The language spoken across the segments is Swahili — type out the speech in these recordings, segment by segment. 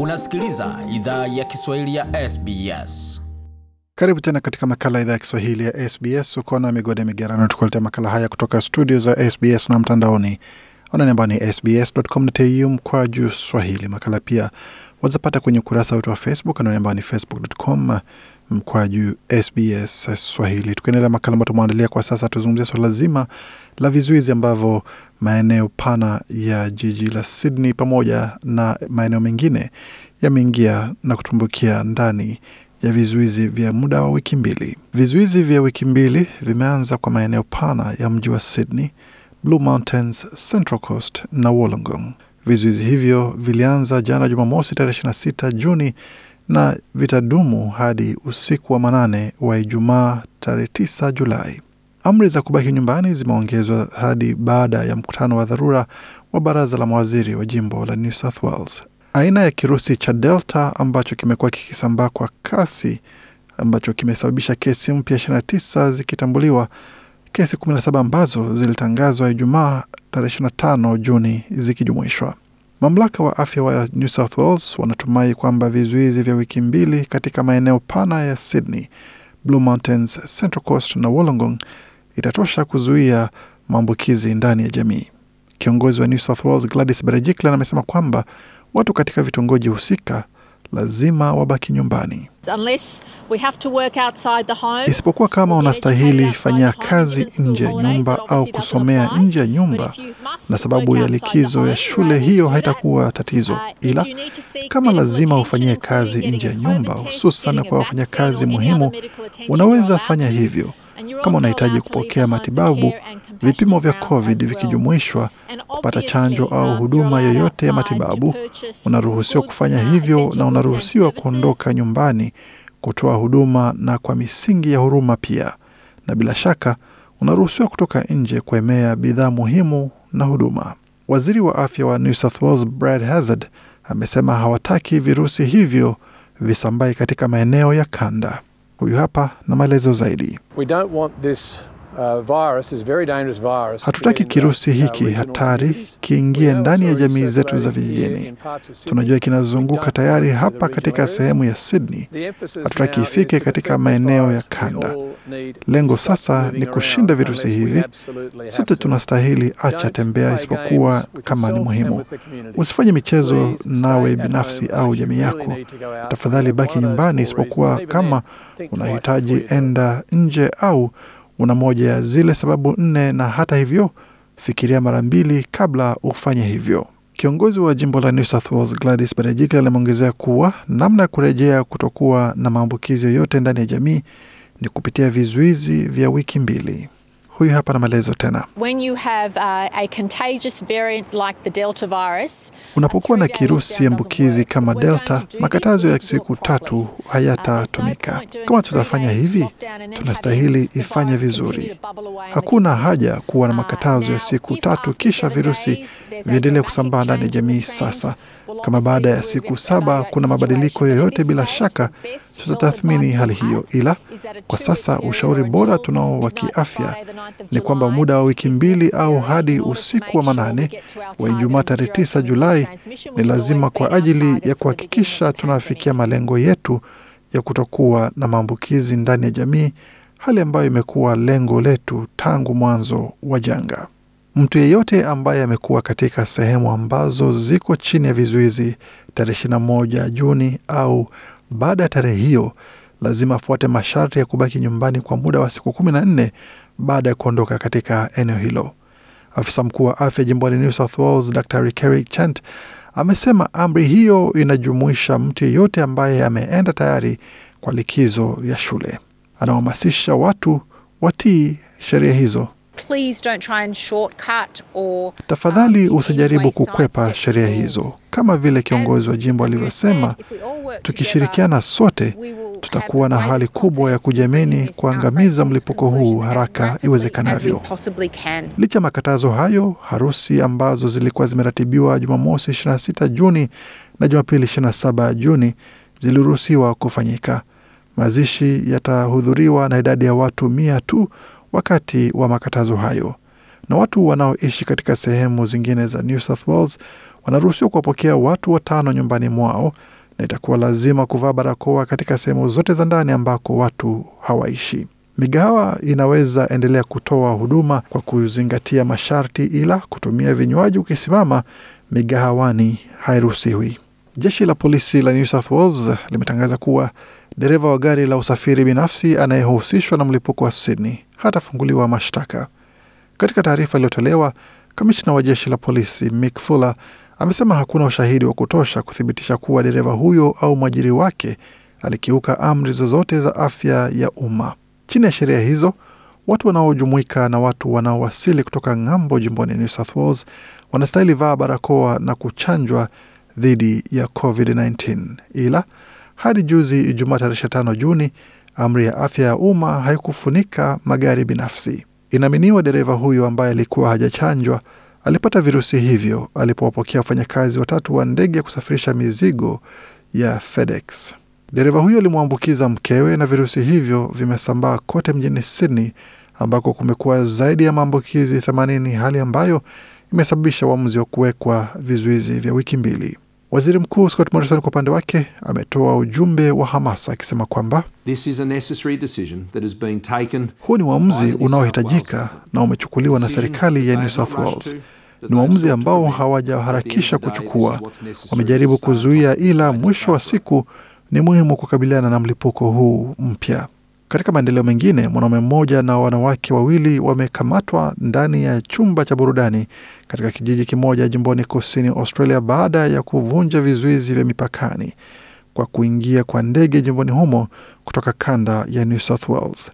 Unasikiliza idhaa ya Kiswahili ya SBS. Karibu tena katika makala idhaa ya Kiswahili ya SBS. Ukona migode migerano, tukuletea makala haya kutoka studio za SBS na mtandaoni anani ambao ni sbs.com.au mkwa juu swahili. Makala pia wazapata kwenye ukurasa wetu wa Facebook anani ambao ni facebook.com mkwa juu SBS Swahili. Tukiendelea makala ambayo tumeandalia kwa sasa, tuzungumzia swala zima la vizuizi ambavyo maeneo pana ya jiji la Sydney pamoja na maeneo mengine yameingia na kutumbukia ndani ya vizuizi vya muda wa wiki mbili. Vizuizi vya wiki mbili vimeanza kwa maeneo pana ya mji wa Sydney, Blue Mountains, Central Coast na Wollongong. Vizuizi hivyo vilianza jana Jumamosi tarehe 26 Juni na vitadumu hadi usiku wa manane wa Ijumaa tarehe 9 Julai. Amri za kubaki nyumbani zimeongezwa hadi baada ya mkutano wa dharura wa baraza la mawaziri wa jimbo la New South Wales. Aina ya kirusi cha Delta ambacho kimekuwa kikisambaa kwa kasi ambacho kimesababisha kesi mpya 29 zikitambuliwa, kesi 17 ambazo zilitangazwa Ijumaa tarehe 25 Juni zikijumuishwa. Mamlaka wa afya wa New South Wales wanatumai kwamba vizuizi vya wiki mbili katika maeneo pana ya Sydney, Blue Mountains, Central Coast na Wollongong itatosha kuzuia maambukizi ndani ya jamii. Kiongozi wa New South Wales Gladys Berejiklian amesema kwamba watu katika vitongoji husika lazima wabaki nyumbani, isipokuwa kama unastahili fanyia kazi nje ya nyumba au kusomea nje ya nyumba, na sababu ya likizo ya shule, hiyo haitakuwa tatizo. Ila kama lazima ufanyie kazi nje ya nyumba, hususan kwa wafanyakazi muhimu, unaweza fanya hivyo. Kama unahitaji kupokea matibabu, vipimo vya COVID vikijumuishwa, kupata chanjo au huduma yoyote ya matibabu, unaruhusiwa kufanya hivyo na unaruhusiwa kuondoka nyumbani kutoa huduma na kwa misingi ya huruma pia, na bila shaka unaruhusiwa kutoka nje kuemea bidhaa muhimu na huduma. Waziri wa afya wa New South Wales Brad Hazzard amesema hawataki virusi hivyo visambae katika maeneo ya kanda. Huyu hapa na maelezo zaidi. Hatutaki kirusi hiki hatari kiingie ndani ya jamii zetu za vijijini. Tunajua kinazunguka tayari hapa katika sehemu ya Sydney. Hatutaki ifike katika maeneo ya kanda. Lengo sasa ni kushinda virusi hivi. Sote tunastahili acha tembea, isipokuwa kama ni muhimu. Usifanye michezo nawe binafsi au jamii yako. Tafadhali baki nyumbani, isipokuwa kama unahitaji enda nje au una moja ya zile sababu nne, na hata hivyo fikiria mara mbili kabla ufanye hivyo. Kiongozi wa jimbo la New South Wales Gladys Berejiklian ameongezea kuwa namna ya kurejea kutokuwa na maambukizi yoyote ndani ya jamii ni kupitia vizuizi vya wiki mbili. Huyu hapa na maelezo tena. Unapokuwa na kirusi ambukizi kama Delta, makatazo ya siku tatu hayatatumika. Kama tutafanya hivi, tunastahili ifanye vizuri. Hakuna haja kuwa na makatazo ya siku tatu kisha virusi viendelee kusambaa ndani ya jamii. Sasa kama baada ya siku saba kuna mabadiliko yoyote, bila shaka tutatathmini hali hiyo, ila kwa sasa ushauri bora tunao wa kiafya ni kwamba muda wa wiki mbili au hadi usiku wa manane wa Ijumaa tarehe 9 Julai ni lazima kwa ajili ya kuhakikisha tunafikia malengo yetu ya kutokuwa na maambukizi ndani ya jamii, hali ambayo imekuwa lengo letu tangu mwanzo wa janga. Mtu yeyote ambaye amekuwa katika sehemu ambazo ziko chini ya vizuizi tarehe 21 Juni au baada ya tarehe hiyo lazima afuate masharti ya kubaki nyumbani kwa muda wa siku kumi na nne baada ya kuondoka katika eneo hilo. Afisa mkuu wa afya jimboni New South Wales Dr Kerry Chant amesema amri hiyo inajumuisha mtu yeyote ambaye ameenda tayari kwa likizo ya shule. Anahamasisha watu watii sheria hizo. Tafadhali usijaribu kukwepa sheria hizo. Kama vile kiongozi wa jimbo alivyosema, tukishirikiana sote tutakuwa na hali kubwa ya kujiamini kuangamiza mlipuko huu haraka iwezekanavyo. Licha makatazo hayo, harusi ambazo zilikuwa zimeratibiwa Jumamosi 26 Juni na Jumapili 27 Juni ziliruhusiwa kufanyika. Mazishi yatahudhuriwa na idadi ya watu mia tu wakati wa makatazo hayo. na watu wanaoishi katika sehemu zingine za New South Wales wanaruhusiwa kuwapokea watu watano nyumbani mwao na itakuwa lazima kuvaa barakoa katika sehemu zote za ndani ambako watu hawaishi. Migahawa inaweza endelea kutoa huduma kwa kuzingatia masharti, ila kutumia vinywaji ukisimama migahawani hairuhusiwi. Jeshi la polisi la New South Wales limetangaza kuwa dereva wa gari la usafiri binafsi anayehusishwa na mlipuko wa Sydney hatafunguliwa mashtaka. Katika taarifa iliyotolewa, kamishna wa jeshi la polisi Mick Fuller amesema hakuna ushahidi wa kutosha kuthibitisha kuwa dereva huyo au mwajiri wake alikiuka amri zozote za afya ya umma. Chini ya sheria hizo, watu wanaojumuika na watu wanaowasili kutoka ng'ambo jimboni New South Wales wanastahili vaa barakoa na kuchanjwa dhidi ya COVID-19. Ila hadi juzi Ijumaa tarehe 5 Juni, amri ya afya ya umma haikufunika magari binafsi. Inaaminiwa dereva huyo ambaye alikuwa hajachanjwa alipata virusi hivyo alipowapokea wafanyakazi watatu wa ndege ya kusafirisha mizigo ya FedEx. Dereva huyo alimwambukiza mkewe na virusi hivyo vimesambaa kote mjini Sydney ambako kumekuwa zaidi ya maambukizi 80, hali ambayo imesababisha uamuzi wa kuwekwa vizuizi vya wiki mbili. Waziri Mkuu Scott Morrison kwa upande wake ametoa ujumbe wa hamasa akisema kwamba huu ni uamuzi unaohitajika na umechukuliwa na serikali ya New South Wales. Ni uamuzi ambao hawajaharakisha kuchukua, wamejaribu kuzuia, ila mwisho wa siku ni muhimu kukabiliana na mlipuko huu mpya. Katika maendeleo mengine, mwanaume mmoja na wanawake wawili wamekamatwa ndani ya chumba cha burudani katika kijiji kimoja jimboni kusini Australia baada ya kuvunja vizuizi vya mipakani kwa kuingia kwa ndege jimboni humo kutoka kanda ya New South Wales.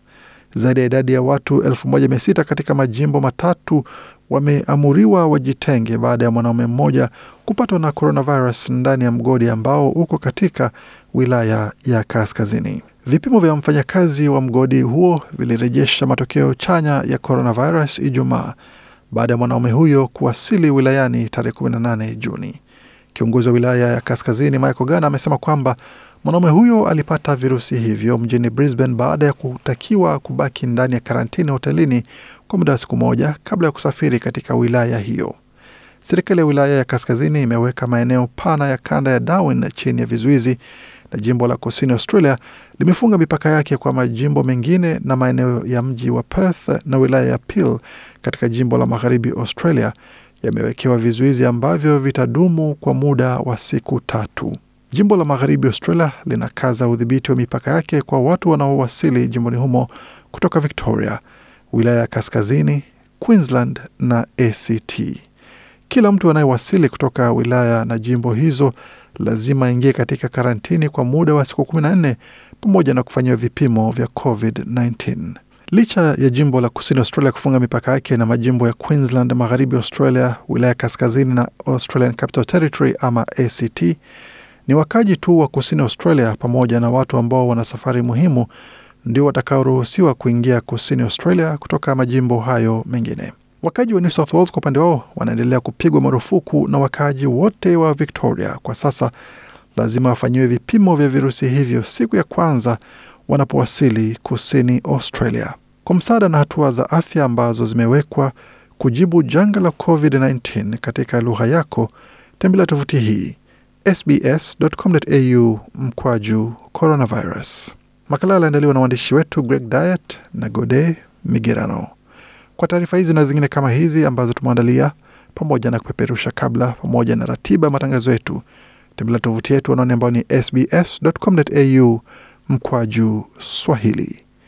Zaidi ya idadi ya watu elfu moja mia sita katika majimbo matatu wameamuriwa wajitenge baada ya mwanaume mmoja kupatwa na coronavirus ndani ya mgodi ambao uko katika wilaya ya kaskazini. Vipimo vya mfanyakazi wa mgodi huo vilirejesha matokeo chanya ya coronavirus Ijumaa baada ya mwanaume huyo kuwasili wilayani tarehe 18 Juni. Kiongozi wa wilaya ya kaskazini Michael Gana amesema kwamba mwanaume huyo alipata virusi hivyo mjini Brisbane baada ya kutakiwa kubaki ndani ya karantini hotelini kwa muda wa siku moja kabla ya kusafiri katika wilaya hiyo. Serikali ya wilaya ya kaskazini imeweka maeneo pana ya kanda ya Darwin chini ya vizuizi na jimbo la kusini Australia limefunga mipaka yake kwa majimbo mengine na maeneo ya mji wa Perth na wilaya ya Peel katika jimbo la magharibi Australia yamewekewa vizuizi ambavyo vitadumu kwa muda wa siku tatu. Jimbo la magharibi Australia linakaza udhibiti wa mipaka yake kwa watu wanaowasili jimboni humo kutoka Victoria, wilaya ya kaskazini, Queensland na ACT. Kila mtu anayewasili kutoka wilaya na jimbo hizo lazima aingie katika karantini kwa muda wa siku 14 pamoja na kufanyiwa vipimo vya COVID-19. Licha ya jimbo la kusini Australia kufunga mipaka yake na majimbo ya Queensland, magharibi Australia, wilaya kaskazini na Australian Capital Territory ama ACT, ni wakaji tu wa kusini Australia pamoja na watu ambao wana safari muhimu ndio watakaoruhusiwa kuingia kusini Australia kutoka majimbo hayo mengine. Wakaji wa New South Wales kwa upande wao wanaendelea kupigwa marufuku na wakaaji wote wa Victoria kwa sasa lazima wafanyiwe vipimo vya virusi hivyo siku ya kwanza wanapowasili kusini Australia. Kwa msaada na hatua za afya ambazo zimewekwa kujibu janga la COVID-19 katika lugha yako, tembelea tovuti hii sbs.com.au mkwaju coronavirus. Makala yaliandaliwa na waandishi wetu Greg Diet na Gode Migerano. Kwa taarifa hizi na zingine kama hizi ambazo tumeandalia pamoja na kupeperusha kabla, pamoja na ratiba matangazo yetu, tembelea tovuti yetu wanaone ambao ni sbs.com.au mkwaju Swahili.